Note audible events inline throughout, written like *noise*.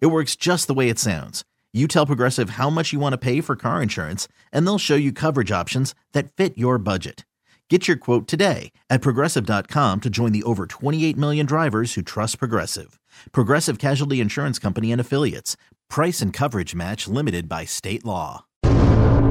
It works just the way it sounds. You tell Progressive how much you want to pay for car insurance, and they'll show you coverage options that fit your budget. Get your quote today at progressive.com to join the over 28 million drivers who trust Progressive. Progressive Casualty Insurance Company and Affiliates. Price and coverage match limited by state law.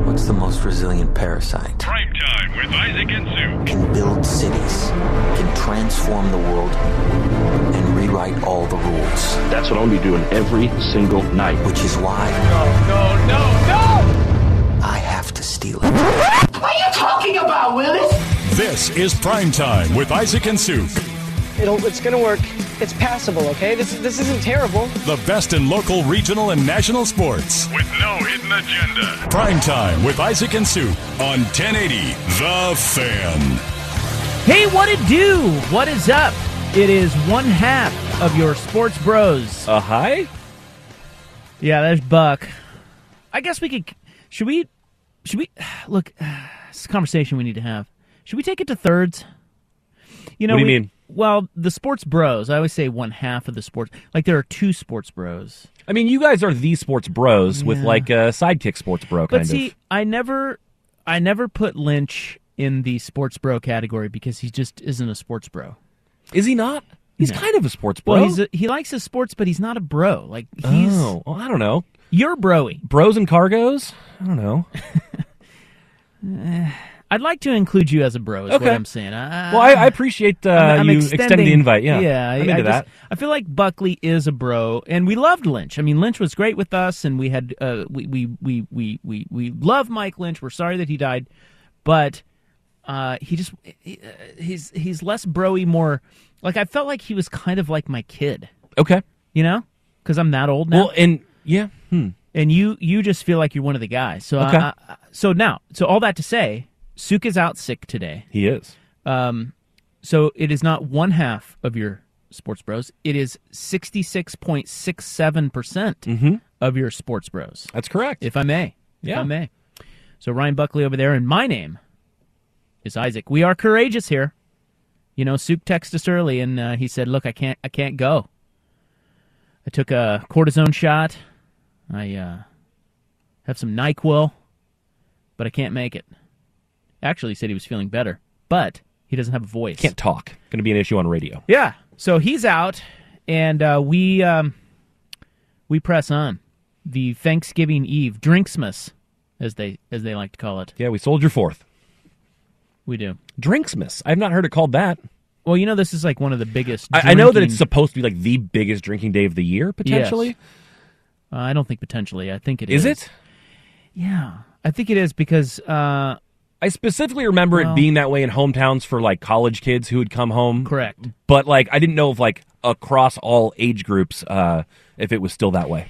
What's the most resilient parasite? Prime time with Isaac and Sue. Can build cities, can transform the world, and rewrite all the rules. That's what I'm gonna be doing every single night. Which is why. No, no, no, no! I have to steal it. What are you talking about, Willis? This is Prime Time with Isaac and Suk. It'll, it's gonna work. It's passable, okay? This this isn't terrible. The best in local, regional, and national sports. With no hidden agenda. Prime Time with Isaac and Suk on 1080 The Fan. Hey, what it do? What is up? It is one half of your sports bros. Uh, hi? Yeah, there's Buck. I guess we could. Should we? Should we? *sighs* Look, *sighs* it's a conversation we need to have. Should we take it to thirds? You know, What do you mean? Well, the sports bros. I always say one half of the sports. Like there are two sports bros. I mean, you guys are the sports bros with like a sidekick sports bro kind But see, of. I never, I never put Lynch in the sports bro category because he just isn't a sports bro. Is he not? He's No. kind of a sports bro. Well, he's a, he likes his sports, but he's not a bro. Like he's oh, well, I don't know. you're broy. Bros and cargos? I don't know. *laughs* I'd like to include you as a bro. Is Okay. what I'm saying. I, well, I, I appreciate uh, I'm- I'm you extending- the invite. Yeah, yeah. I'm I, into I that. Just, I feel like Buckley is a bro, and we loved Lynch. I mean, Lynch was great with us, and we had uh, we, we we we we we love Mike Lynch. We're sorry that he died, but uh, he just he, uh, he's he's less broy, more like I felt like he was kind of like my kid, Okay. you know, because I'm that old now. Well, and yeah. Hmm. and you you just feel like you're one of the guys. So Okay. I- I- so now, so all that to say, Suk is out sick today. He is. Um, so it is not one half of your sports bros. It is sixty six point six seven percent of your sports bros, That's correct. if I may. If Yeah. I may. So Ryan Buckley over there, and my name is Isaac. We are courageous here. You know, Suk texted us early, and uh, he said, "Look, I can't, I can't go. I took a cortisone shot. I uh, have some Nyquil, but I can't make it." Actually, he said he was feeling better, but he doesn't have a voice. Can't talk. Going to be an issue on radio. Yeah. So he's out, and uh, we um, we press on the Thanksgiving Eve Drinksmas, as they as they like to call it. Yeah, we sold your fourth. We do. Drinksmas. I've not heard it called that. Well, you know, this is like one of the biggest. I, I know that drinking- it's supposed to be like the biggest drinking day of the year, potentially. Uh, I don't think potentially. I think it is. Is it? Yeah, I think it is because uh, I specifically remember it being that way in hometowns for like college kids who would come home. correct. But like I didn't know if like across all age groups uh if it was still that way.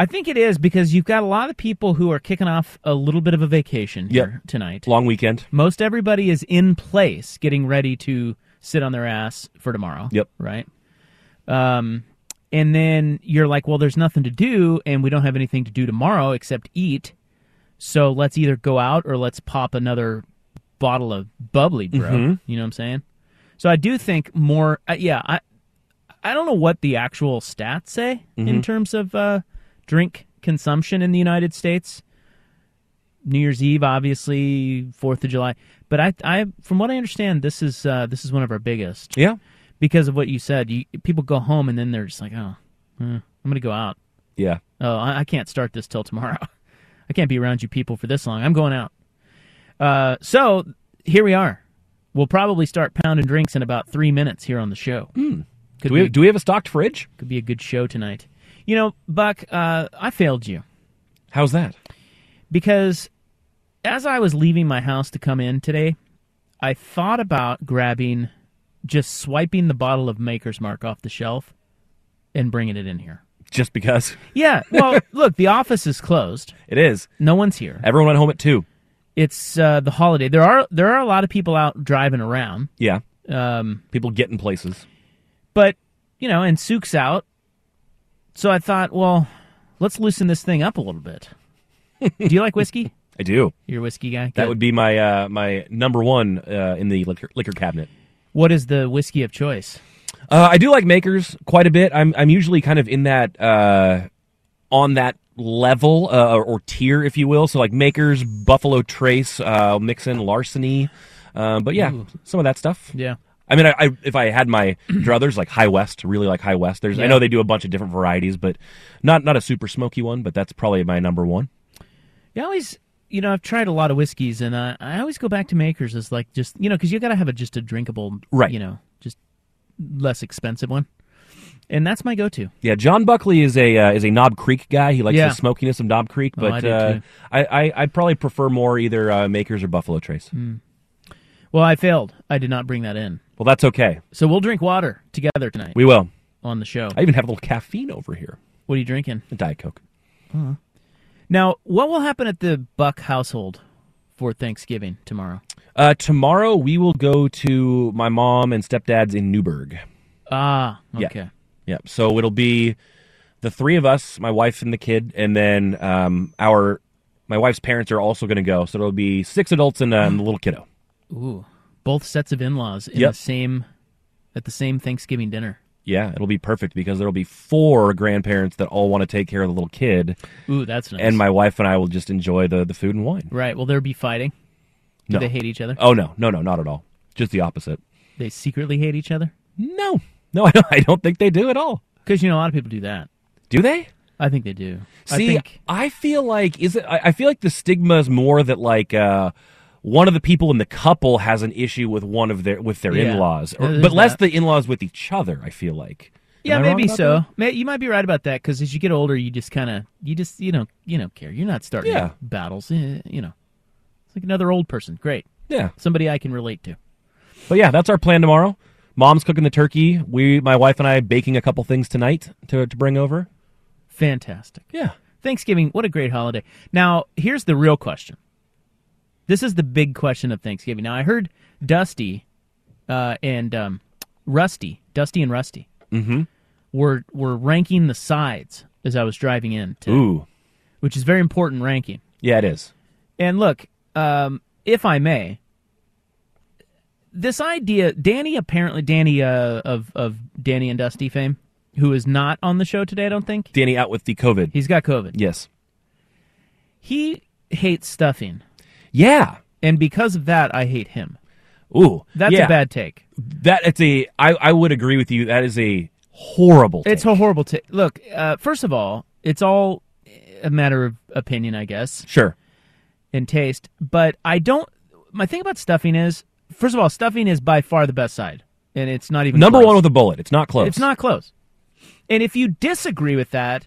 I think it is because you've got a lot of people who are kicking off a little bit of a vacation Yep. here tonight. Long weekend. Most everybody is in place, getting ready to sit on their ass for tomorrow. Yep. Right. Um, and then you're like, well, there's nothing to do, and we don't have anything to do tomorrow except eat. So let's either go out or let's pop another bottle of bubbly, bro. Mhm. You know what I'm saying? So I do think more. Uh, yeah, I I don't know what the actual stats say in Mhm. terms of uh, drink consumption in the United States. New Year's Eve, obviously, Fourth of July, but I, I, from what I understand, this is uh, this is one of our biggest. Yeah. because of what you said. You, people go home and then they're just like, oh, eh, I'm gonna go out. Yeah. Oh, I, I can't start this till tomorrow. *laughs* I can't be around you people for this long. I'm going out. Uh, so here we are. We'll probably start pounding drinks in about three minutes here on the show. Hmm. Could Do we be, do we have a stocked fridge? could be a good show tonight. You know, Buck, uh, I failed you How's that? because as I was leaving my house to come in today, I thought about grabbing, just swiping the bottle of Maker's Mark off the shelf and bringing it in here. just because Yeah. Well, *laughs* look, the office is closed. it is. No one's here. Everyone went home at two. It's uh, the holiday. There are there are a lot of people out driving around. Yeah, Um, people getting places. but you know, and Suk's out. So I thought, well, let's loosen this thing up a little bit. Do you like whiskey? *laughs* I do. You're a whiskey guy. That would be my uh, my number one uh, in the liquor, liquor cabinet. What is the whiskey of choice? Uh, I do like makers quite a bit. I'm I'm usually kind of in that uh, on that level uh, or tier, if you will. So like makers, Buffalo Trace, uh, mix in larceny. Uh, but yeah, Ooh. some of that stuff. Yeah. I mean, I, I if I had my *clears throat* druthers like High West, really like High West. There's I know they do a bunch of different varieties, but not not a super smoky one. But that's probably my number one. Yeah, I always, you know, I've tried a lot of whiskeys, and uh, I always go back to makers as like just you know because you got to have a just a drinkable, Right. You know, just less expensive one, and that's my go-to. Yeah, John Buckley is a uh, is a Knob Creek guy. He likes Yeah. the smokiness of Knob Creek, Oh, but I uh. I, I I probably prefer more either uh, Makers or Buffalo Trace. Well, I failed. I did not bring that in, Well, that's okay. so we'll drink water together tonight We will. on the show. I even have a little caffeine over here. What are you drinking A Diet Coke. now? What will happen at the Buck household for Thanksgiving tomorrow? Uh, tomorrow we will go to my mom and stepdad's in Newberg. Ah, Yeah. okay. Yeah, so it'll be the three of us, my wife and the kid, and then um, our my wife's parents are also going to go. So it'll be six adults and, and the *gasps* little kiddo. Ooh, both sets of in-laws in Yep. the same at the same Thanksgiving dinner. Yeah, it'll be perfect because there'll be four grandparents that all want to take care of the little kid, Ooh, that's nice. and my wife and I will just enjoy the the food and wine. right. Will there be fighting? Do No. they hate each other? Oh no, no, no, not at all. Just the opposite. They secretly hate each other? No, no, *laughs* I don't, I don't think they do at all. Because you know a lot of people do that. Do they? I think they do. See, I I, feel like is it? I, I feel like the stigma is more that like uh, one of the people in the couple has an issue with one of their with their Yeah. in-laws, or, but less that. the in-laws with each other. I feel like. yeah, Am I maybe so. that? You might be right about that because as you get older, you just kind of you just you don't you don't care. You're not starting Yeah. battles. eh, You know, it's like another old person. Great, Yeah, somebody I can relate to. but yeah, that's our plan tomorrow. Mom's cooking the turkey. We, my wife and I, baking a couple things tonight to to bring over. Fantastic. Yeah. Thanksgiving, what a great holiday. Now, here's the real question. This is the big question of Thanksgiving. Now, I heard Dusty uh, and um, Rusty, Dusty and Rusty, Mm-hmm. were were ranking the sides as I was driving in, today, Ooh. which is very important ranking. Yeah, it is. And look, um, if I may, this idea, Danny apparently, Danny uh, of of Danny and Dusty fame, who is not on the show today, I don't think Danny out with the COVID. he's got COVID. yes. He hates stuffing. Yeah. and because of that, I hate him. Ooh. That's yeah. a bad take. That it's a. I I would agree with you. That is a horrible. It's a horrible take. Look, uh, first of all, it's all a matter of opinion, I guess, sure. and taste. But I don't. My thing about stuffing is, first of all, stuffing is by far the best side, and it's not even Number close. one with a bullet. It's not close. It's not close. And if you disagree with that,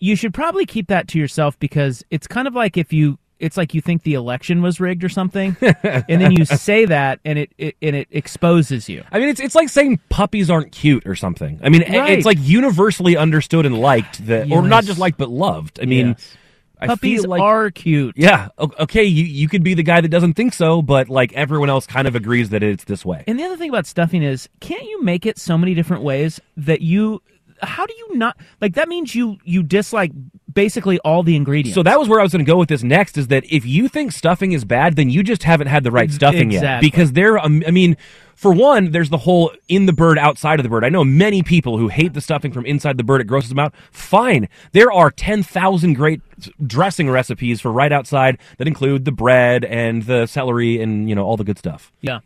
you should probably keep that to yourself because it's kind of like if you it's like you think the election was rigged or something *laughs* and then you say that and it, it and it exposes you. I mean, it's it's like saying puppies aren't cute or something. I mean, Right. it's like universally understood and liked that, or not just liked but loved. I mean, Yes. I Puppies feel like, are cute. Yeah. Okay. You you could be the guy that doesn't think so, but like everyone else kind of agrees that it's this way. And the other thing about stuffing is, can't you make it so many different ways that you? How do you not like? That means you you dislike basically all the ingredients. So that was where I was going to go with this next. Is that if you think stuffing is bad, then you just haven't had the right stuffing yet. Because there, um, I mean, for one, there's the whole in the bird, outside of the bird. I know many people who hate the stuffing from inside the bird. It grosses them out. Fine, there are ten thousand great dressing recipes for right outside that include the bread and the celery and you know all the good stuff. yeah,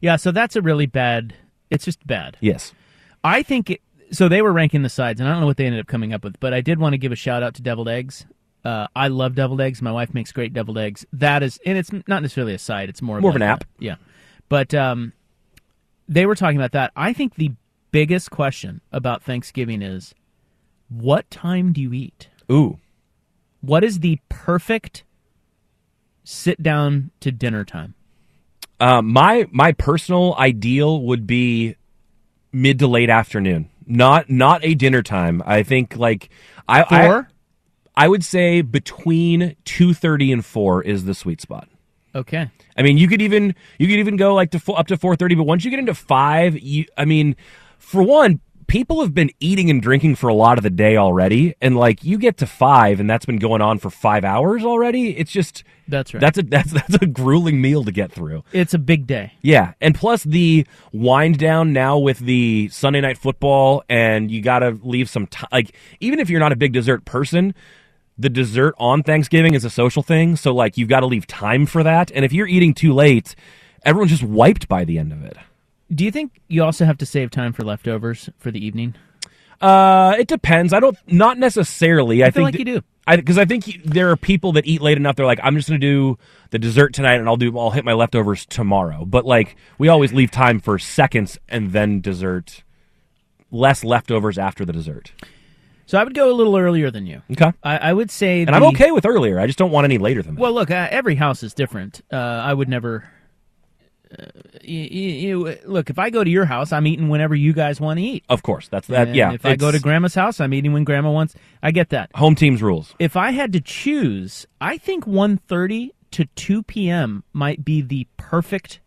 yeah. So that's a really bad. It's just bad. Yes. I think it, so. They were ranking the sides, and I don't know what they ended up coming up with, but I did want to give a shout out to deviled eggs. Uh, I love deviled eggs. My wife makes great deviled eggs. That is, and it's not necessarily a side. It's more of More of like an a- app. yeah, but um, they were talking about that. I think the biggest question about Thanksgiving is, what time do you eat? Ooh. What is the perfect sit down to dinner time? Um, my my personal ideal would be mid to late afternoon, Not not a dinner time. I think like I Four? I, I would say between two thirty and four is the sweet spot. Okay. I mean, you could even you could even go like to up to four thirty, but once you get into five, you I mean, for one, people have been eating and drinking for a lot of the day already, and like you get to five, and that's been going on for five hours already. It's just That's right. that's a that's *laughs* that's a grueling meal to get through. It's a big day. Yeah, and plus the wind down now with the Sunday night football, and you got to leave some time. Like even if you're not a big dessert person, the dessert on Thanksgiving is a social thing, so like you've got to leave time for that. And if you're eating too late, everyone's just wiped by the end of it. Do you think you also have to save time for leftovers for the evening? Uh, it depends. I don't. Not necessarily. I, feel think like you do. I because I think you, there are people that eat late enough. They're like, I'm just going to do the dessert tonight, and I'll do. I'll hit my leftovers tomorrow. But like, we always leave time for seconds and then dessert. Less leftovers after the dessert. So I would go a little earlier than you. Okay. I, I would say, And I'm okay with earlier. I just don't want any later than that. Well, look, uh, every house is different. Uh, I would never. You, you, look, if I go to your house, I'm eating whenever you guys want to eat. Of course, that's that. And yeah. If I go to grandma's house, I'm eating when grandma wants. I get that. home team's rules. If I had to choose, I think 1.30 to 2 p.m. might be the perfect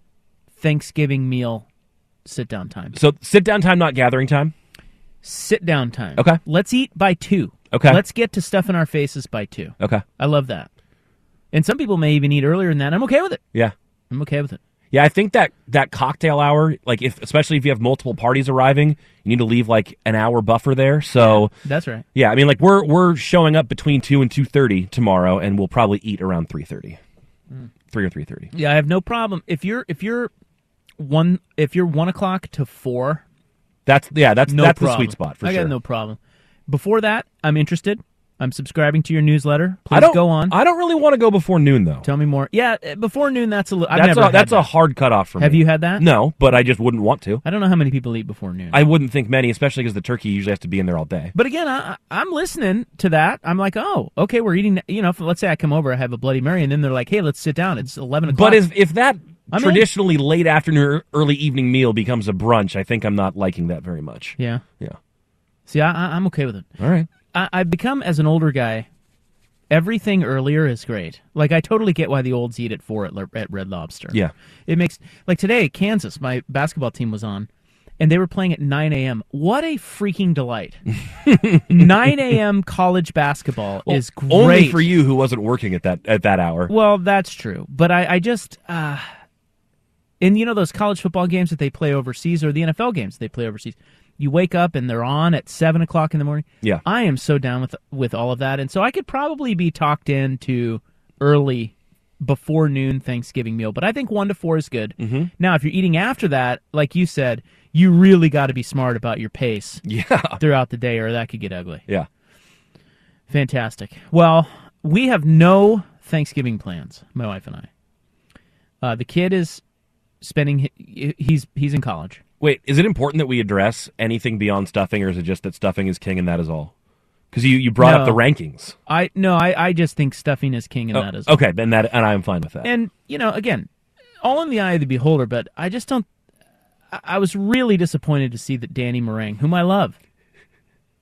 Thanksgiving meal sit down time. So sit down time, not gathering time. Sit down time. Okay. Let's eat by 2. Okay. Let's get to stuff in our faces by 2. Okay. I love that. And some people may even eat earlier than that. I'm okay with it. Yeah. I'm okay with it. Yeah, I think that that cocktail hour, like if especially if you have multiple parties arriving, you need to leave like an hour buffer there. So That's right. yeah, I mean like we're we're showing up between two and two thirty tomorrow, and we'll probably eat around three thirty, mm. three or three thirty. Yeah, I have no problem if you're if you're one if you're one o'clock to four. That's yeah, that's no that's problem. the sweet spot for I sure. I got no problem. Before that, I'm interested. I'm subscribing to your newsletter. Please I don't go on. I don't really want to go before noon though. Tell me more. Yeah, uh, before noon. That's a little. That's a, that's that. a hard cutoff for Have me. Have you had that? No, but I just wouldn't want to. I don't know how many people eat before noon. I wouldn't think many, especially because the turkey usually has to be in there all day. but again, I, I- I'm listening to that. I'm like, oh, okay, we're eating. You know, if, let's say I come over, I have a Bloody Mary, and then they're like, hey, let's sit down. It's eleven o'clock. But if if that in. traditionally late afternoon, early evening meal becomes a brunch, I think I'm not liking that very much. yeah, Yeah. see, I, I, I'm okay with it. All right. I, I've become as an older guy. Everything earlier is great. Like I totally get why the olds eat at four at, at Red Lobster. Yeah. it makes like today Kansas. My basketball team was on, and they were playing at nine a.m. What a freaking delight! *laughs* nine a.m. college basketball is great. Only for you who wasn't working at that at that hour. Well, that's true, but I, I just, uh, and you know those college football games that they play overseas, or the NFL games they play overseas. You wake up and they're on at seven o'clock in the morning. Yeah. I am so down with with all of that, and so I could probably be talked into early before noon Thanksgiving meal, but I think one to four is good. Mm-hmm. Now, if you're eating after that, like you said, you really got to be smart about your pace *laughs* Yeah. throughout the day, or that could get ugly. Yeah. Fantastic. Well, we have no Thanksgiving plans, my wife and I. Uh, the kid is spending. He's he's in college. Wait, is it important that we address anything beyond stuffing, or is it just that stuffing is king and that is all? Because you, you brought up the rankings. I no, I, I just think stuffing is king, and Oh, that is okay, then that and I'm fine with that. And you know, again, all in the eye of the beholder. But I just don't. I- I was really disappointed to see that Danny Marang, whom I love,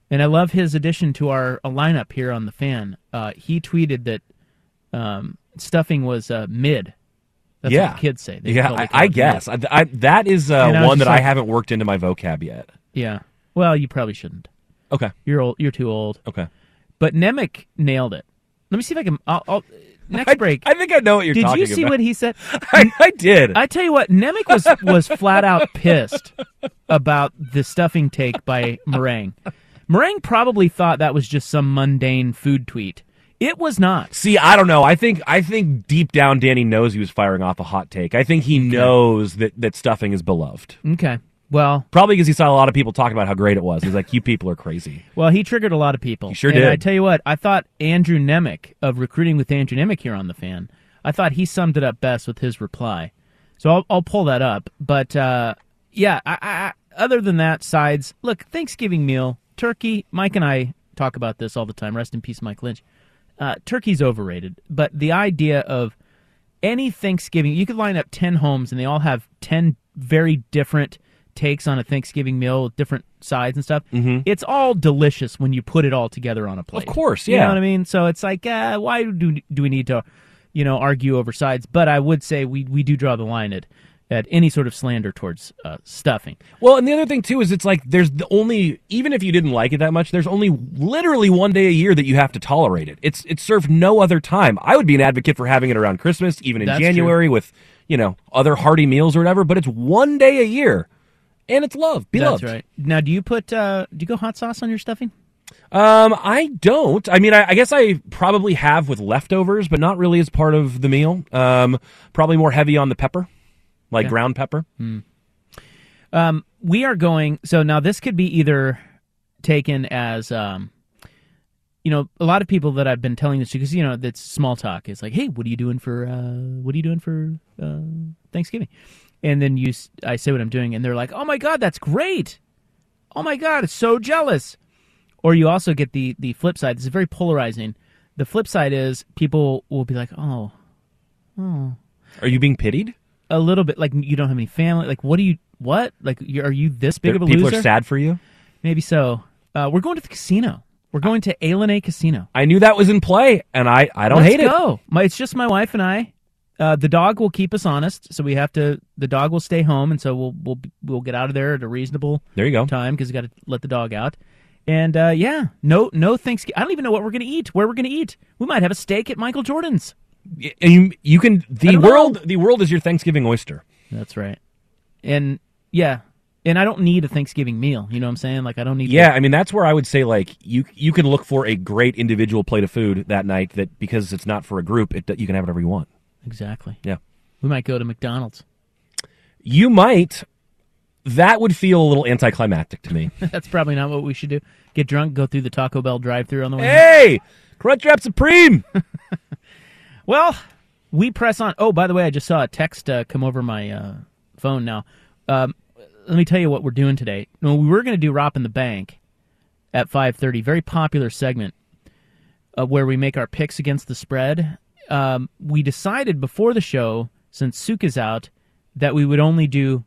and I love his addition to our lineup here on the fan. Uh, he tweeted that um, stuffing was uh, mid. That's yeah, what kids say. They yeah, I, I guess I, I, that is uh, I one that just I haven't worked into my vocab yet. Yeah. Well, you probably shouldn't. Okay, You're old. You're too old. okay. But Nemec nailed it. Let me see if I can. I'll, I'll, next I, break. I think I know what you're did talking you see about. what he said? *laughs* I, I did. I tell you what, Nemec was was flat out pissed about the stuffing take by Marang. Marang probably thought that was just some mundane food tweet. It was not. See, I don't know. I think I think deep down Danny knows he was firing off a hot take. I think he knows that, that stuffing is beloved. Okay. Well, Probably because he saw a lot of people talking about how great it was. He's like, "You people are crazy." *laughs* well, he triggered a lot of people. He sure and did. I tell you what, I thought Andrew Nemec of recruiting with Andrew Nemec here on the fan. I thought he summed it up best with his reply. So I'll, I'll pull that up. But uh, yeah, I, I- other than that, sides. Look, Thanksgiving meal, turkey. Mike and I talk about this all the time. Rest in peace, Mike Lynch. Uh, turkey's overrated, but the idea of any Thanksgiving, you could line up ten homes and they all have ten very different takes on a Thanksgiving meal with different sides and stuff. It's all delicious when you put it all together on a plate. Mm-hmm. course, You yeah. know what I mean? So it's like, uh, why do do we need to, you know, argue over sides? But I would say we we do draw the line at at any sort of slander towards uh, stuffing. Well, and the other thing too is it's like there's the only even if you didn't like it that much, there's only literally one day a year that you have to tolerate it. It's it's served no other time. I would be an advocate for having it around Christmas, even in That's January with you know other hearty meals or whatever. But it's one day a year, and it's love. Be That's loved. right. Now, do you put uh, do you go hot sauce on your stuffing? Um, I don't. I mean, I, I guess I probably have with leftovers, but not really as part of the meal. Um, probably more heavy on the pepper, like Okay. ground pepper. Um, we are going. So now this could be either taken as, um, you know, a lot of people that I've been telling this to, because you know that's small talk. Is like, hey, what are you doing for? Uh, what are you doing for uh, Thanksgiving? And then you, I say what I'm doing, and they're like, oh my god, that's great. Oh my god, it's so jealous. Or you also get the the flip side. This is very polarizing. The flip side is people will be like, oh, oh, Are you being pitied? A little bit like you don't have any family. Like, what do you? What? Like, you, are you this big of a People loser? People are sad for you. Maybe so. Uh, we're going to the casino. We're going to Ilani Casino. I knew that was in play, and I I don't Let's hate it. go. My, it's just my wife and I. Uh, the dog will keep us honest, so we have to. The dog will stay home, and so we'll we'll we'll get out of there at a reasonable There you go. time because we got to let the dog out. And uh, yeah, no no Thanksgiving. I don't even know what we're going to eat. Where we're going to eat? We might have a steak at Michael Jordan's. You, you can the world know. the world is your Thanksgiving oyster. That's right. And yeah, and I don't need a Thanksgiving meal. You know what I'm saying? Like I don't need. Yeah, I mean that's where I would say like you you can look for a great individual plate of food that night that because it's not for a group, it you can have whatever you want. exactly. Yeah, We might go to McDonald's. you might. That would feel a little anticlimactic to me. *laughs* That's probably not what we should do. Get drunk, go through the Taco Bell drive-through on the way. hey, Crunchwrap Supreme. *laughs* Well, we press on. Oh, by the way, I just saw a text uh, come over my uh, phone now. Um, let me tell you what we're doing today. We were going to do Ropp in the Bank at 5:30. Very popular segment uh, where we make our picks against the spread. Um, we decided before the show, since Suk is out, that we would only do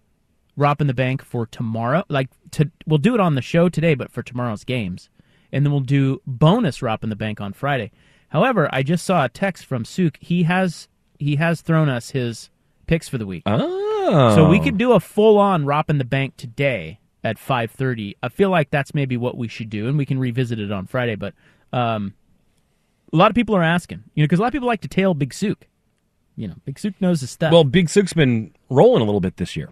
Ropp in the Bank for tomorrow. Like to, we'll do it on the show today, but for tomorrow's games, and then we'll do bonus Ropp in the Bank on Friday. However, I just saw a text from Suk. He has he has thrown us his picks for the week. Oh, So we could do a full on Ropp in the Bank today at 5:30. I feel like that's maybe what we should do and we can revisit it on Friday, but um a lot of people are asking, you know, cuz a lot of people like to tail Big Suk. You know, Big Suk knows his stuff. well. Big Suk's been rolling a little bit this year.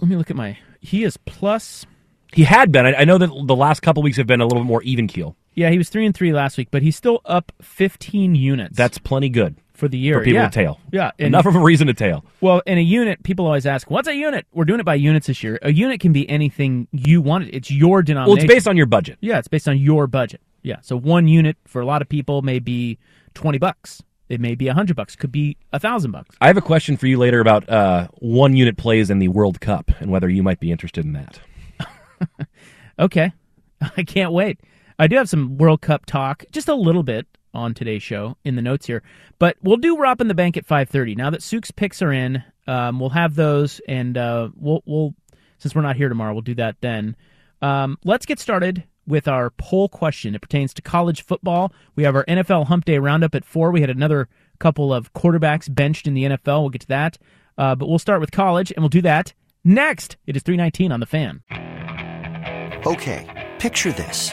let me look at my he is plus He had been. I, I know that the last couple weeks have been a little bit more even keel. Yeah, he was 3 and 3 last week, but he's still up 15 units. That's plenty good for the year. for people yeah. to tail. Yeah, and- enough of a reason to tail. Well, in a unit, people always ask, "What's a unit?" We're doing it by units this year. A unit can be anything you want. it. It's your denomination. Well, it's based on your budget. Yeah, it's based on your budget. Yeah, so one unit for a lot of people may be twenty bucks. It may be a hundred bucks. Could be a thousand bucks. I have a question for you later about uh, one unit plays in the World Cup and whether you might be interested in that. *laughs* Okay, *laughs* I can't wait. I do have some World Cup talk, just a little bit on today's show in the notes here, but we'll do Ropp in the Bank at five thirty. Now that Suk's picks are in, um, we'll have those, and uh, we'll we'll since we're not here tomorrow, we'll do that then. Um, let's get started with our poll question. It pertains to college football. We have our NFL Hump Day roundup at four. We had another couple of quarterbacks benched in the NFL. We'll get to that, uh, but we'll start with college, and we'll do that next. It is three nineteen on the fan. Okay, picture this.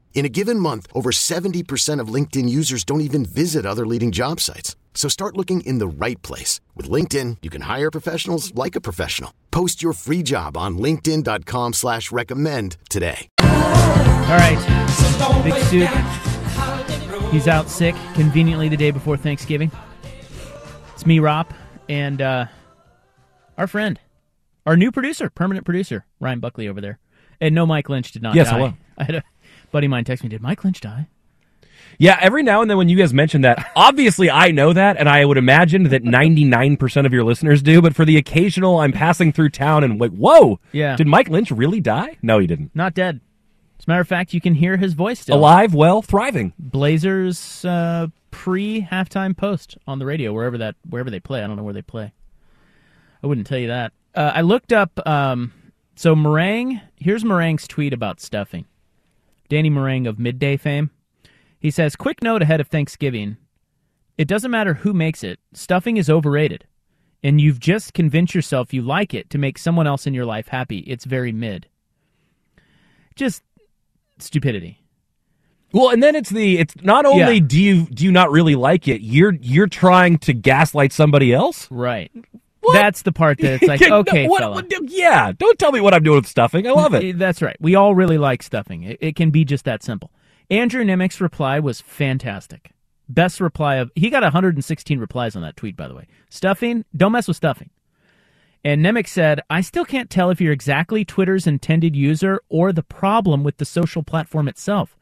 In a given month, over 70% of LinkedIn users don't even visit other leading job sites. So start looking in the right place. With LinkedIn, you can hire professionals like a professional. Post your free job on linkedin.com slash recommend today. All right. Big Soup. He's out sick conveniently the day before Thanksgiving. It's me, Rob, and uh, our friend, our new producer, permanent producer, Ryan Buckley over there. And no, Mike Lynch did not Yes, die. hello. *laughs* I had a buddy of mine text me, did Mike Lynch die? Yeah, every now and then when you guys mention that, *laughs* obviously I know that, and I would imagine that 99% of your listeners do, but for the occasional, I'm passing through town and like, whoa, Yeah. did Mike Lynch really die? No, he didn't. Not dead. As a matter of fact, you can hear his voice still. Alive, well, thriving. Blazers uh, pre halftime post on the radio wherever that wherever they play. I don't know where they play. I wouldn't tell you that. Uh, I looked up. Um, so Marang. Here's Marang's tweet about stuffing. Danny Marang of Midday fame. He says, "Quick note ahead of Thanksgiving. It doesn't matter who makes it. Stuffing is overrated, and you've just convinced yourself you like it to make someone else in your life happy. It's very mid. Just stupidity." Well, and then it's the it's not only Yeah. do you do you not really like it, you're you're trying to gaslight somebody else. Right. That's the part that it's *laughs* like, No, okay, what- fella. what- yeah, don't tell me what I'm doing with stuffing. I love it. Eh, that's right. We all really like stuffing. It, it can be just that simple. Andrew Nemec's reply was fantastic. Best reply of he got 116 replies on that tweet, by the way. Stuffing, don't mess with stuffing. And Nemec said, I still can't tell if you're exactly Twitter's intended user or the problem with the social platform itself.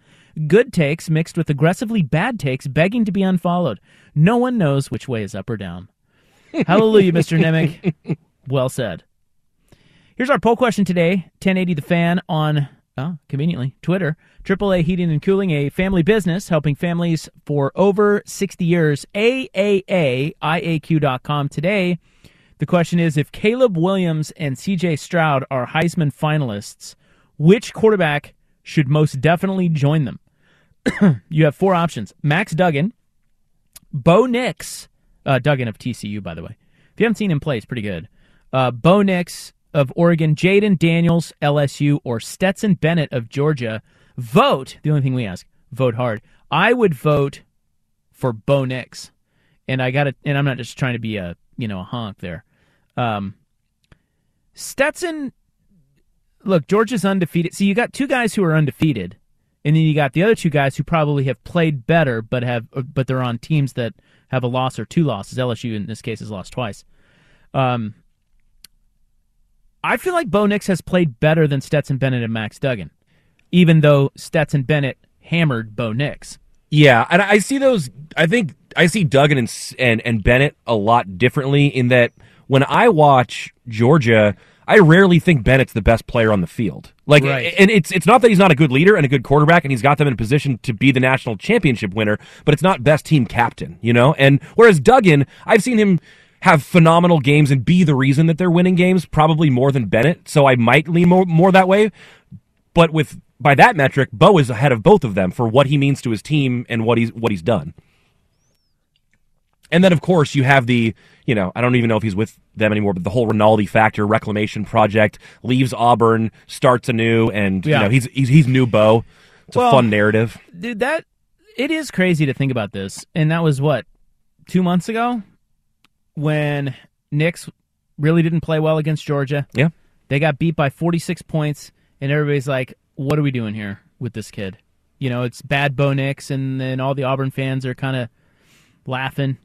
Good takes mixed with aggressively bad takes begging to be unfollowed. No one knows which way is up or down. Hallelujah, Mr. Nemec. Well said. Here's our poll question today 1080 The Fan on, oh, conveniently, Twitter. AAA Heating and Cooling, a family business helping families for over 60 years. AAAIAQ.com. Today, the question is if Caleb Williams and CJ Stroud are Heisman finalists, which quarterback should most definitely join them? *clears throat* you have four options Max Duggan, Bo Nix, uh, Duggan of TCU, by the way. If you haven't seen him play, he's pretty good. Uh, Bo Nix of Oregon, Jayden Daniels, LSU, or Stetson Bennett of Georgia. Vote. The only thing we ask, vote hard. I would vote for Bo Nix, and I got to And I'm not just trying to be a you know a honk there. Um, Stetson. Look, Georgia's undefeated. See, you got two guys who are undefeated, and then you got the other two guys who probably have played better, but have but they're on teams that have a loss or two losses. LSU in this case has lost twice. Um, I feel like Bo Nix has played better than Stetson Bennett and Max Duggan, even though Stetson Bennett hammered Bo Nix. Yeah, and I see those. I think I see Duggan and and and Bennett a lot differently in that when I watch Georgia, I rarely think Bennett's the best player on the field. Like, Right. and it's it's not that he's not a good leader and a good quarterback, and he's got them in a position to be the national championship winner, but it's not best team captain, you know. And whereas Duggan, I've seen him have phenomenal games and be the reason that they're winning games, probably more than Bennett. So I might lean more, more that way. But with by that metric, Bo is ahead of both of them for what he means to his team and what he's what he's done. And then, of course, you have the, you know, I don't even know if he's with them anymore, but the whole Rinaldi factor reclamation project leaves Auburn, starts anew, and Yeah. you know he's he's, he's new Bo. It's Well, a fun narrative. Dude, that it is crazy to think about this. And that was what two months ago when Nix really didn't play well against Georgia. Yeah, they got beat by 46 points, and everybody's like, "What are we doing here with this kid?" You know, it's bad Bo Nix, and then all the Auburn fans are kind of laughing.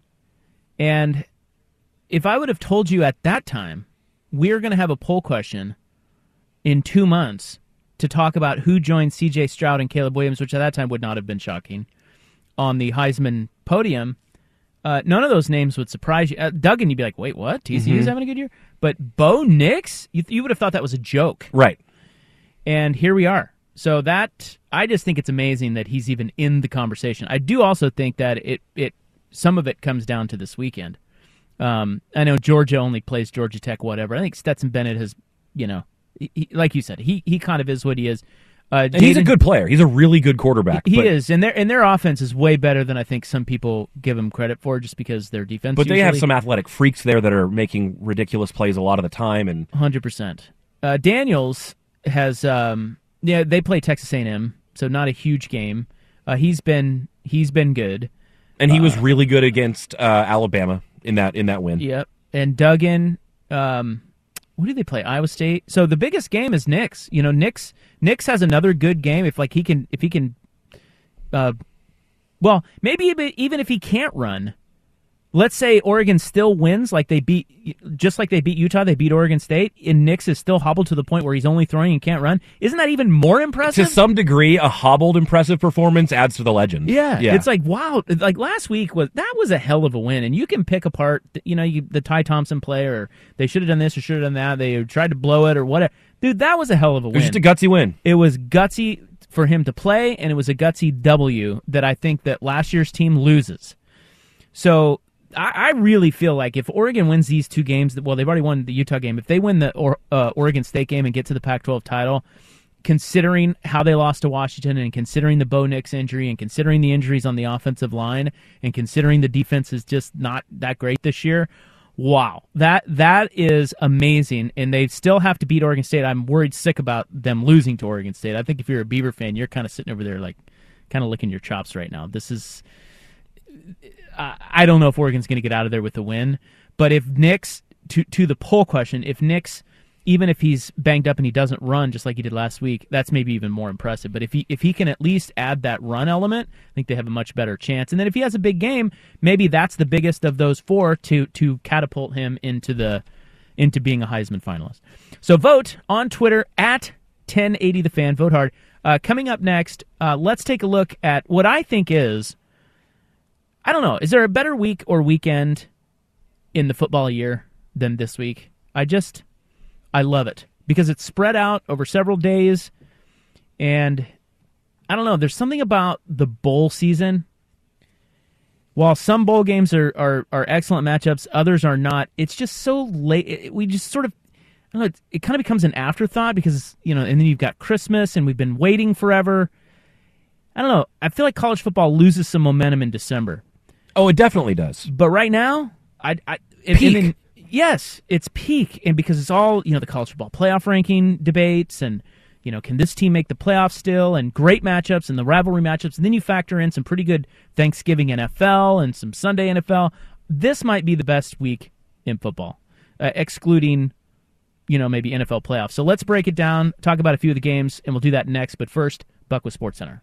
And if I would have told you at that time we're going to have a poll question in two months to talk about who joined C.J. Stroud and Caleb Williams, which at that time would not have been shocking, on the Heisman podium. Uh, none of those names would surprise you. Uh, Duggan, you'd be like, "Wait, what? TCU's Mhm. having a good year?" But Bo Nix, you, you would have thought that was a joke, Right. and here we are. So that I just think it's amazing that he's even in the conversation. I do also think that it it some of it comes down to this weekend. Um, I know Georgia only plays Georgia Tech, whatever. I think Stetson Bennett has, you know, he, he- like you said, he he kind of is what he is. Uh, And he's a good player. He's a really good quarterback. He is, and their and their offense is way better than I think some people give him credit for, just because their defense. Is. But they have some athletic freaks there that are making ridiculous plays a lot of the time. And Hundred percent. Uh, Daniels has, um, yeah, they play Texas A&M, so not a huge game. Uh, he's been he's been good. And he was Uh, really good against uh, Alabama in that in that win. Yep. And Duggan, um, what do they play? Iowa State. So the biggest game is Nix. You know, Nix Nix has another good game if like he can if he can. Uh, well, maybe even if he can't run. Let's say Oregon still wins, like they beat, just like they beat Utah, they beat Oregon State, and Nix is still hobbled to the point where he's only throwing and can't run. Isn't that even more impressive? To some degree, a hobbled impressive performance adds to the legend. Yeah, yeah. it's like wow. Like last week was that was a hell of a win, and you can pick apart, you know, you, the Ty Thompson play, or they should have done this or should have done that. They tried to blow it or whatever. Dude, that was a hell of a win. it was just a gutsy win. It was gutsy for him to play, and it was a gutsy W that I think that last year's team loses. So I, I really feel like if Oregon wins these two games, well, they've already won the Utah game. If they win the or, uh, Oregon State game and get to the Pac-12 title, considering how they lost to Washington and considering the Bo Nix injury and considering the injuries on the offensive line and considering the defense is just not that great this year, wow. That that is amazing and they still have to beat Oregon State. I'm worried sick about them losing to Oregon State. I think if you're a Beaver fan, you're kind of sitting over there like kind of licking your chops right now. This is I don't know if Oregon's going to get out of there with a win, but if Nix to to the poll question, if Nix even if he's banged up and he doesn't run just like he did last week, that's maybe even more impressive. But if he if he can at least add that run element, I think they have a much better chance. And then if he has a big game, maybe that's the biggest of those four to to catapult him into the into being a Heisman finalist. So vote on Twitter at 1080 the fan. Vote hard. Uh, coming up next, uh, let's take a look at what I think is. I don't know. Is there a better week or weekend in the football year than this week? I just, I love it because it's spread out over several days, and I don't know. There's something about the bowl season. While some bowl games are are, are excellent matchups, others are not. It's just so late. We just sort of, I don't know. It kind of becomes an afterthought because you know, and then you've got Christmas, and we've been waiting forever. I don't know. I feel like college football loses some momentum in December. Oh, it definitely does. But right now, I, I and- Peak. and then- yes, it's peak, and because it's all you know, the college football playoff ranking debates, and you know, can this team make the playoffs still? And great matchups and the rivalry matchups, and then you factor in some pretty good Thanksgiving NFL and some Sunday NFL. This might be the best week in football, uh, excluding you know maybe NFL playoffs. So let's break it down, talk about a few of the games, and we'll do that next. But first, Buck with Sports Center.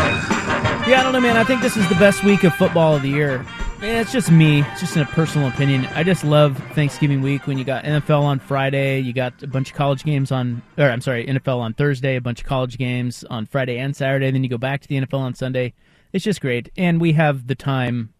Yeah, I don't know, man. I think this is the best week of football of the year. Man, it's just me. It's just in a personal opinion. I just love Thanksgiving week when you got NFL on Friday, you got a bunch of college games on, or I'm sorry, NFL on Thursday, a bunch of college games on Friday and Saturday. Then you go back to the NFL on Sunday. It's just great, and we have the time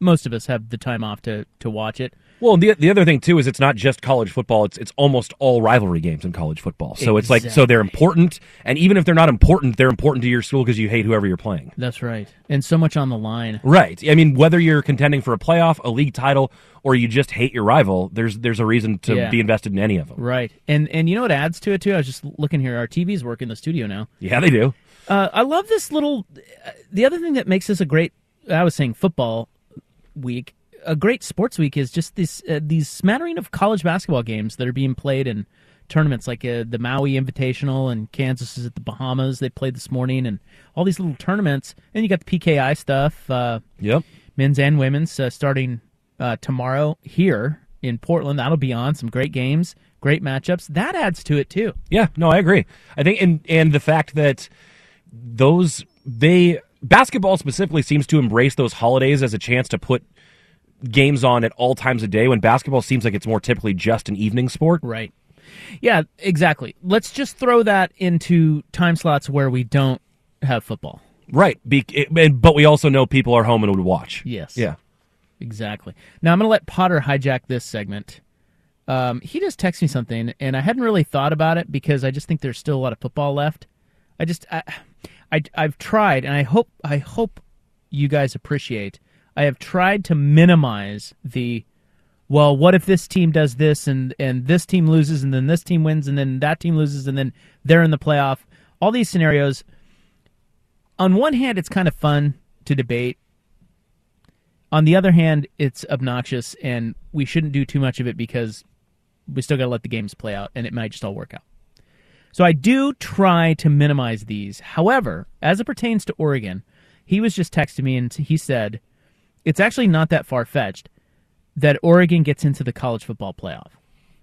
most of us have the time off to to watch it. Well, the the other thing too is it's not just college football. It's it's almost all rivalry games in college football. So it's like so they're important, and even if they're not important, they're important to your school because you hate whoever you're playing. That's right, and so much on the line. Right. I mean, whether you're contending for a playoff, a league title, or you just hate your rival, there's there's a reason to Yeah. be invested in any of them. Right, and and you know what adds to it too? I was just looking here. Our TVs work in the studio now. Yeah, they do. Uh, I love this little. Uh, the other thing that makes this a great, I was saying football week, a great sports week is just this uh, these smattering of college basketball games that are being played in tournaments like uh, the Maui Invitational and Kansas is at the Bahamas. They played this morning and all these little tournaments. And you got the PKI stuff. Uh, Yep. men's and women's uh, starting uh, tomorrow here in Portland. That'll be on some great games, great matchups. That adds to it too. Yeah, no, I agree. I think and and the fact that those they basketball specifically seems to embrace those holidays as a chance to put games on at all times of day when basketball seems like it's more typically just an evening sport. Right. Yeah, exactly. Let's just throw that into time slots where we don't have football. Right. Be, it, and- but we also know people are home and would watch. Yes. Yeah. Exactly. Now I'm going to let Potter hijack this segment. Um, he just texted me something, and I hadn't really thought about it because I just think there's still a lot of football left. I just, I, I, I've tried, and I hope, I hope you guys appreciate. I have tried to minimize the, well, what if this team does this and and this team loses and then this team wins and then that team loses and then they're in the playoff. All these scenarios. On one hand, it's kind of fun to debate. On the other hand, it's obnoxious, and we shouldn't do too much of it because we still got to let the games play out, and it might just all work out. So I do try to minimize these. However, as it pertains to Oregon, he was just texting me, and he said it's actually not that far fetched that Oregon gets into the college football playoff.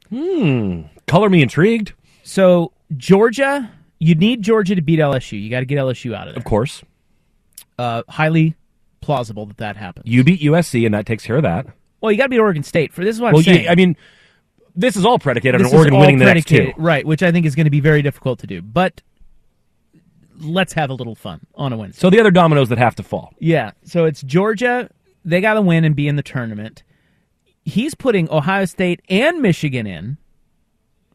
Hmm. Color me intrigued. So Georgia, you need Georgia to beat LSU. You got to get LSU out of there. Of course. Uh, highly plausible that that happens. You beat USC, and that takes care of that. Well, you got to beat Oregon State for this. Is what well, I'm saying. you, I mean, this is all predicated This on Oregon winning the next two. right? Which I think is going to be very difficult to do. But let's have a little fun on a Wednesday. So the other dominoes that have to fall. Yeah. So it's Georgia. They got to win and be in the tournament. He's putting Ohio State and Michigan in.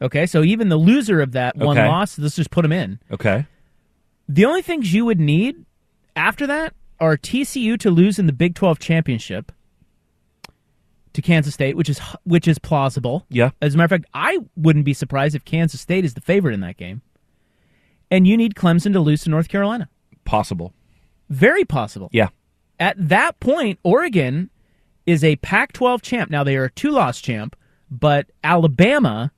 Okay. So even the loser of that one Okay. loss, let's just put them in. Okay. The only things you would need after that are TCU to lose in the Big 12 championship to Kansas State, which is which is plausible. Yeah. As a matter of fact, I wouldn't be surprised if Kansas State is the favorite in that game. And you need Clemson to lose to North Carolina. Possible. Very possible. Yeah. At that point, Oregon is a Pac 12 champ. Now, they are a two loss champ, but Alabama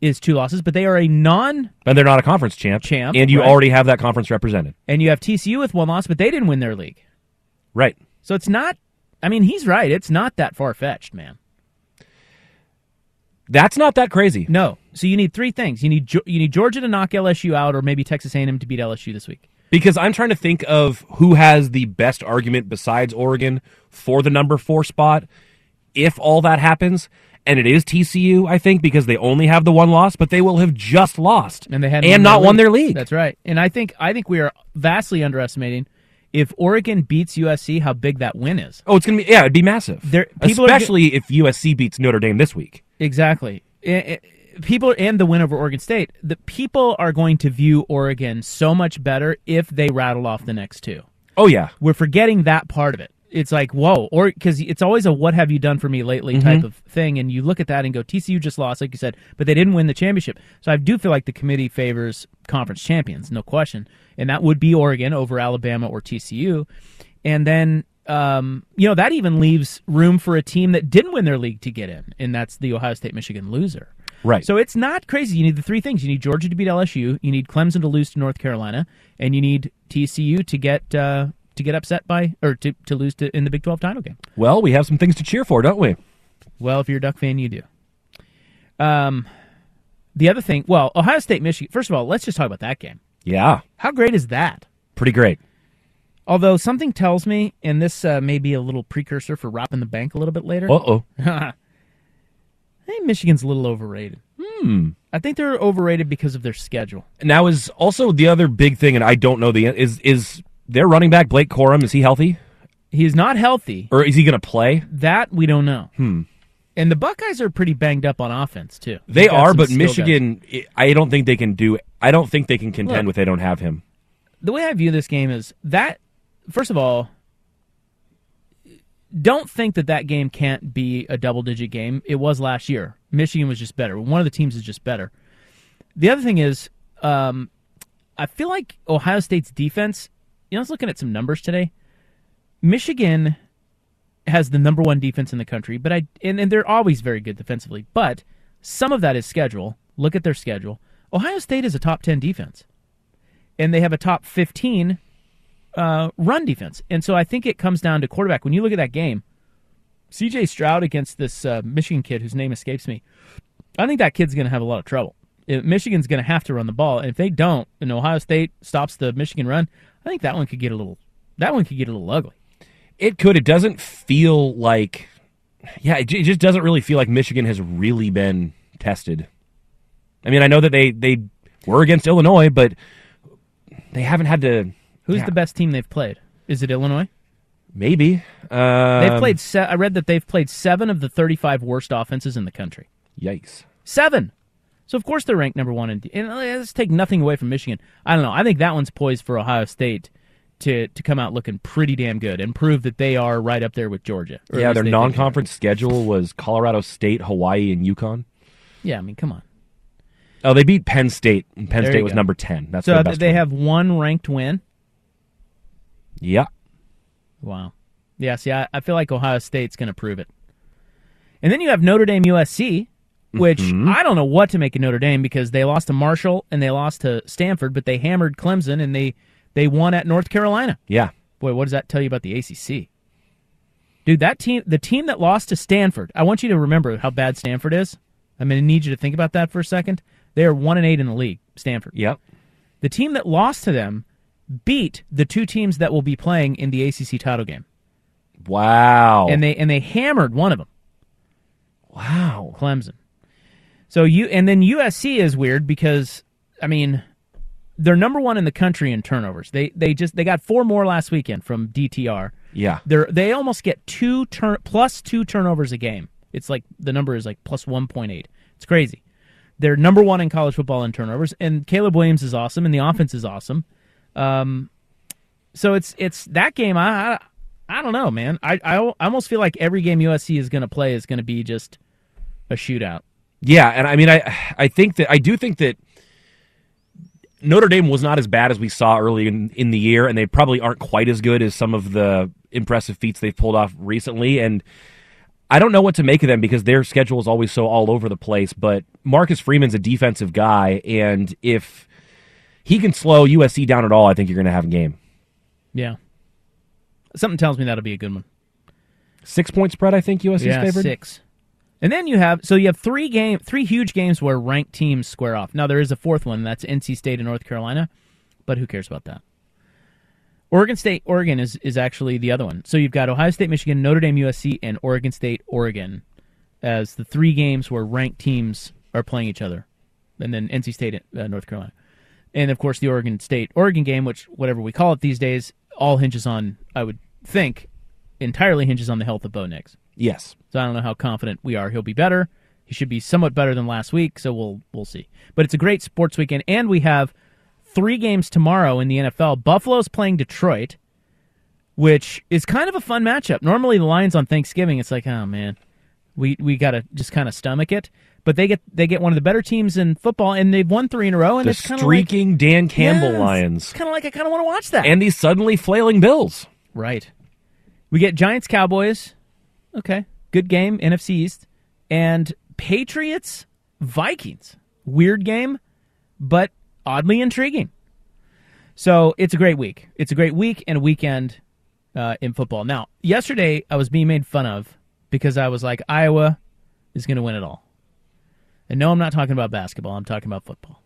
is two losses, but they are a non. And they're not a conference champ. Champ, And you right. already have that conference represented. And you have TCU with one loss, but they didn't win their league. Right. So it's not. I mean, he's right. It's not that far fetched, man. That's not that crazy. No. So you need three things. You need you need Georgia to knock LSU out, or maybe Texas A&M to beat LSU this week. Because I'm trying to think of who has the best argument besides Oregon for the number four spot if all that happens. And it is TCU, I think, because they only have the one loss, but they will have just lost and they had and not won their league. That's right. And I think I think we are vastly underestimating if Oregon beats USC how big that win is. Oh, it's gonna be yeah, it'd be massive. There, especially if USC beats Notre Dame this week. Exactly. I- I- People and the win over Oregon State. The people are going to view Oregon so much better if they rattle off the next two. Oh yeah, We're forgetting that part of it. It's like whoa, or because it's always a "what have you done for me lately" Mhm. type of thing, and you look at that and go, TCU just lost, like you said, but they didn't win the championship. So I do feel like the committee favors conference champions, no question, and that would be Oregon over Alabama or TCU, and then. Um, you know that even leaves room for a team that didn't win their league to get in, and that's the Ohio State Michigan loser. Right. So it's not crazy. You need the three things. You need Georgia to beat LSU. You need Clemson to lose to North Carolina, and you need TCU to get uh, to get upset by or to, to lose to in the Big Twelve title game. Well, we have some things to cheer for, don't we? Well, if you're a Duck fan, you do. Um, the other thing, well, Ohio State Michigan. First of all, let's just talk about that game. Yeah, How great is that? pretty great. Although something tells me, and this uh, may be a little precursor for robbing the bank a little bit later. Uh oh. *laughs* I think Michigan's a little overrated. Hmm. I think they're overrated because of their schedule. Now is also the other big thing, and I don't know the is is their running back Blake Corum. Is he healthy? He's not healthy. Or is he going to play? That we don't know. Hmm. And the Buckeyes are pretty banged up on offense too. They They've are, but Michigan, I don't think they can do. I don't think they can contend Look. with they don't have him. the way I view this game is that first of all, don't think that that game can't be a double digit game. It was last year. Michigan was just better. One of the teams is just better. The other thing is, um, I feel like Ohio State's defense. You know, I was looking at some numbers today. Michigan has the number one defense in the country, but I and, and they're always very good defensively. But some of that is schedule. Look at their schedule. Ohio State is a top ten defense and they have a top 15 uh, run defense. And so I think it comes down to quarterback. When you look at that game, CJ Stroud against this uh, Michigan kid whose name escapes me, I think that kid's going to have a lot of trouble. If Michigan's going to have to run the ball, and if they don't, and Ohio State stops the Michigan run, I think that one could get a little that one could get a little ugly. It could. It doesn't feel like. Yeah, it, it just doesn't really feel like Michigan has really been tested. I mean, I know that they they were against Illinois, but they haven't had to. Who's yeah, the best team they've played? Is it Illinois? Maybe um, they've played. Se- I read that they've played seven of the 35 worst offenses in the country. Yikes! Seven. So of course they're ranked number one. In, and let's take nothing away from Michigan. I don't know. I think that one's poised for Ohio State to to come out looking pretty damn good and prove that they are right up there with Georgia. Yeah, their non-conference schedule was Colorado State, Hawaii, and UConn. Yeah, I mean, come on. Oh, they beat Penn State, Penn There State was go. number ten. That's so best they win. have one ranked win. Yeah, Wow. Yeah. See, I, I feel like Ohio State's going to prove it. And then you have Notre Dame USC, which Mhm. I don't know what to make of Notre Dame because they lost to Marshall and they lost to Stanford, but they hammered Clemson and they they won at North Carolina. yeah. Boy, what does that tell you about the ACC? Dude, that team, the team that lost to Stanford, I want you to remember how bad Stanford is. I'm going to need you to think about that for a second. They are one and eight in the league, Stanford. Yep. The team that lost to them beat the two teams that will be playing in the ACC title game, Wow. and they and they hammered one of them, wow. Clemson. So you and then USC is weird because I mean they're number one in the country in turnovers. They they just they got four more last weekend from DTR. Yeah. They're they almost get two turn plus two turnovers a game. It's like the number is like plus one point eight. It's crazy. They're number one in college football in turnovers, and Caleb Williams is awesome, and the offense is awesome. Um, so it's it's that game. I I, don't know, man. I, I I almost feel like every game USC is going to play is going to be just a shootout. Yeah, and I mean, I I think that I do think that Notre Dame was not as bad as we saw early in, in the year, and they probably aren't quite as good as some of the impressive feats they've pulled off recently. And I don't know what to make of them because their schedule is always so all over the place. But Marcus Freeman's a defensive guy, and if he can slow USC down at all, I think you're going to have a game. Yeah. Something tells me that'll be a good one. Six point spread, I think USC's yeah, favored. six. And then you have so you have three game three huge games where ranked teams square off. Now there is a fourth one that's NC State and North Carolina, but who cares about that? Oregon State Oregon is is actually the other one. So you've got Ohio State Michigan, Notre Dame USC and Oregon State Oregon as the three games where ranked teams are playing each other. And then NC State uh, North Carolina. And of course the Oregon State Oregon game which whatever we call it these days all hinges on I would think entirely hinges on the health of Bo Nix. Yes. So I don't know how confident we are he'll be better. He should be somewhat better than last week, so we'll we'll see. But it's a great sports weekend, and we have three games tomorrow in the NFL. Buffalo's playing Detroit, which is kind of a fun matchup. Normally the Lions on Thanksgiving, it's like, oh man, we we gotta just kind of stomach it. But they get they get one of the better teams in football, and they've won three in a row. And The it's kind of like, streaking Dan Campbell Yes. Lions kind of like I kind of want to watch that. and these suddenly flailing Bills. Right. We get Giants Cowboys. Okay. Good game, NFC East. And Patriots Vikings. Weird game, but oddly intriguing. So it's a great week. It's a great week and weekend uh, in football. Now, yesterday I was being made fun of because I was like, Iowa is going to win it all. And no, I'm not talking about basketball. I'm talking about football.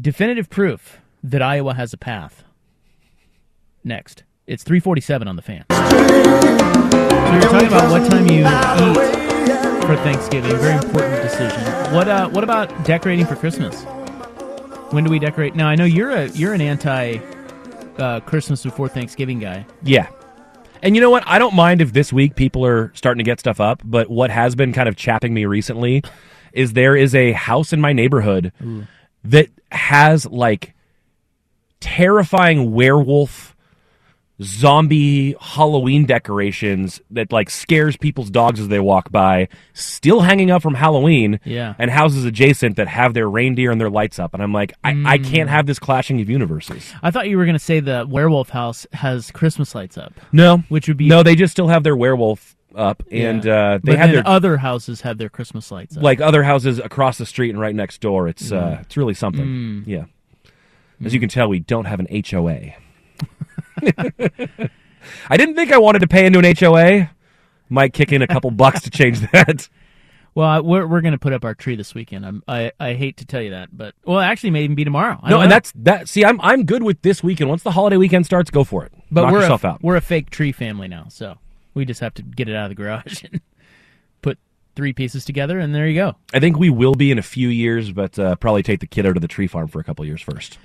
Definitive proof that Iowa has a path next. It's 347 on the fan. So you're talking about what time you eat for Thanksgiving. Very important decision. What uh what about decorating for Christmas? When do we decorate? Now I know you're a you're an anti uh, Christmas before Thanksgiving guy. Yeah. And you know what? I don't mind if this week people are starting to get stuff up, but what has been kind of chapping me recently is there is a house in my neighborhood Ooh. that has like terrifying werewolf zombie Halloween decorations that like scares people's dogs as they walk by, still hanging up from Halloween. Yeah. And houses adjacent that have their reindeer and their lights up. And I'm like, I, I Mm. can't have this clashing of universes. I thought you were going to say the werewolf house has Christmas lights up. No. Which would be No, they just still have their werewolf up and Yeah. uh they but have their other houses have their Christmas lights up. like other houses across the street and right next door. It's uh Mm. it's really something. Mm. Yeah. As you can tell, we don't have an HOA. *laughs* I didn't think I wanted to pay into an HOA. Might kick in a couple *laughs* bucks to change that. Well, we're we're going to put up our tree this weekend. I'm, I I hate to tell you that, but well, actually, may even be tomorrow. I No, and know. that's that. See, I'm I'm good with this weekend. Once the holiday weekend starts, go for it. but Knock we're a, out. we're a fake tree family now, so we just have to get it out of the garage *laughs* and put three pieces together, and there you go. I think we will be in a few years, but uh, probably take the kid out of the tree farm for a couple years first.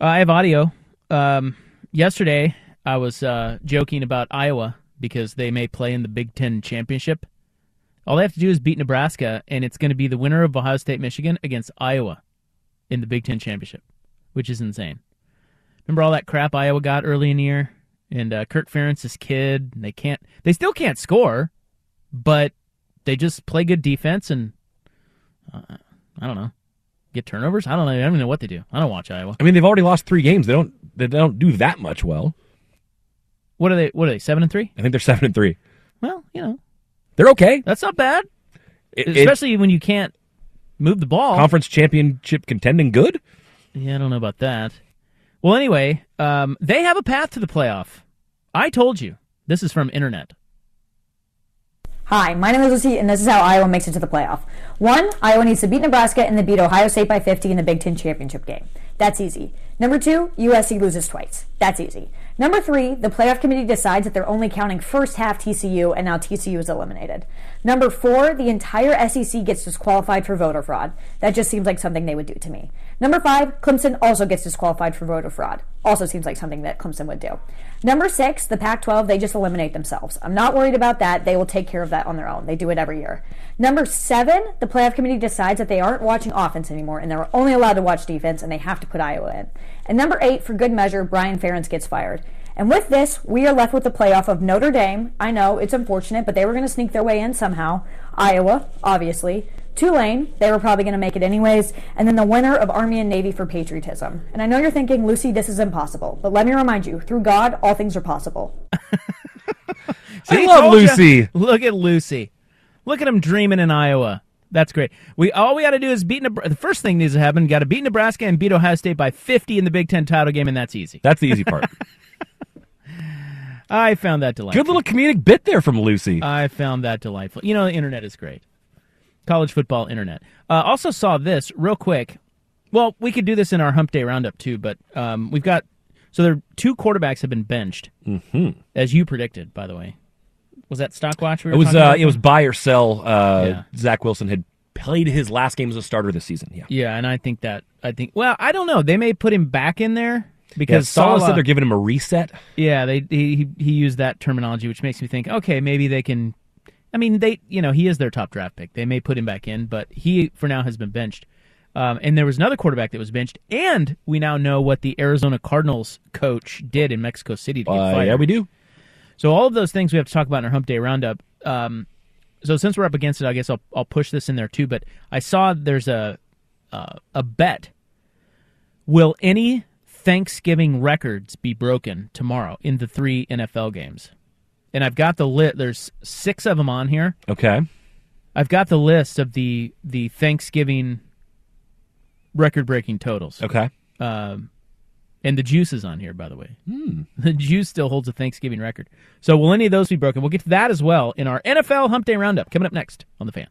Uh, I have audio. Um, yesterday, I was uh, joking about Iowa because they may play in the Big Ten championship. All they have to do is beat Nebraska, and it's going to be the winner of Ohio State Michigan against Iowa in the Big Ten championship, which is insane. Remember all that crap Iowa got early in the year, and uh, Kirk Ferentz's kid. They can't. They still can't score, but they just play good defense, and uh, I don't know, get turnovers. I don't know. I don't even know what they do. I don't watch Iowa. I mean, they've already lost three games. They don't they don't do that much well. What are they? What are they? Seven and three? I think they're seven and three. Well, you know, They're okay. that's not bad, It- it- especially when you can't move the ball. conference championship contending good. Yeah, I don't know about that. Well, anyway, um, they have a path to the playoff. I told you. This is from Internet. Hi, my name is Lucy, and this is how Iowa makes it to the playoff. One, Iowa needs to beat Nebraska and then beat Ohio State by 50 in the Big Ten championship game. That's easy. Number two, USC loses twice. That's easy. Number three, the playoff committee decides that they're only counting first half TCU, and now TCU is eliminated. Number four, the entire SEC gets disqualified for voter fraud. That just seems like something they would do to me. Number five, Clemson also gets disqualified for voter fraud. Also seems like something that Clemson would do. Number six, the Pac 12, they just eliminate themselves. I'm not worried about that. They will take care of that on their own. They do it every year. Number seven, the playoff committee decides that they aren't watching offense anymore and they're only allowed to watch defense and they have to put Iowa in. And number eight, for good measure, Brian Ferentz gets fired. And with this, we are left with the playoff of Notre Dame. I know it's unfortunate, but they were going to sneak their way in somehow. Iowa, obviously. Tulane, they were probably going to make it anyways. And then the winner of Army and Navy for patriotism. And I know you're thinking, Lucy, this is impossible. But let me remind you, through God, all things are possible. *laughs* I love told ya. Lucy. Look at Lucy. Look at him dreaming in Iowa. That's great. We all we got to do is beat Nebraska. The first thing needs to happen: got to beat Nebraska and beat Ohio State by 50 in the Big Ten title game, and that's easy. That's the easy part. *laughs* *laughs* I found that delightful. Good little comedic bit there from Lucy. I found that delightful. You know, the internet is great. College football internet. Uh, also saw this real quick. Well, we could do this in our Hump Day Roundup too, but um, we've got so there two quarterbacks have been benched, mm-hmm. as you predicted. By the way, was that Stockwatch? We were It was uh, it was buy or sell. Uh, Yeah. Zach Wilson had played his last game as a starter this season. Yeah, Yeah, and I think that I think well, I don't know. They may put him back in there because Salah Saleh- said they're giving him a reset. Yeah, they he he used that terminology, which makes me think, okay, maybe they can. I mean, they you know he is their top draft pick. They may put him back in, but he for now has been benched. Um, and there was another quarterback that was benched, and we now know what the Arizona Cardinals coach did in Mexico City to get Uh, fired. yeah, we do. So all of those things we have to talk about in our Hump Day Roundup. Um, so since we're up against it, I guess I'll I'll push this in there too. But I saw there's a uh, a bet. Will any Thanksgiving records be broken tomorrow in the three NFL games? And I've got the lit. There's six of them on here. Okay. I've got the list of the the Thanksgiving record breaking totals. Okay. Um, and the juice is on here, by the way. Hmm. *laughs* The juice still holds a Thanksgiving record. So will any of those be broken? We'll get to that as well in our NFL Hump Day Roundup coming up next on the Fan.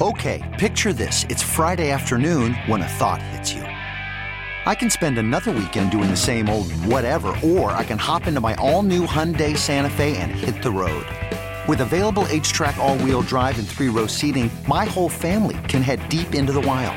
Okay, picture this. It's Friday afternoon when a thought hits you. I can spend another weekend doing the same old whatever, or I can hop into my all new Hyundai Santa Fe and hit the road. With available HTRAC, all wheel drive, and three row seating, my whole family can head deep into the wild.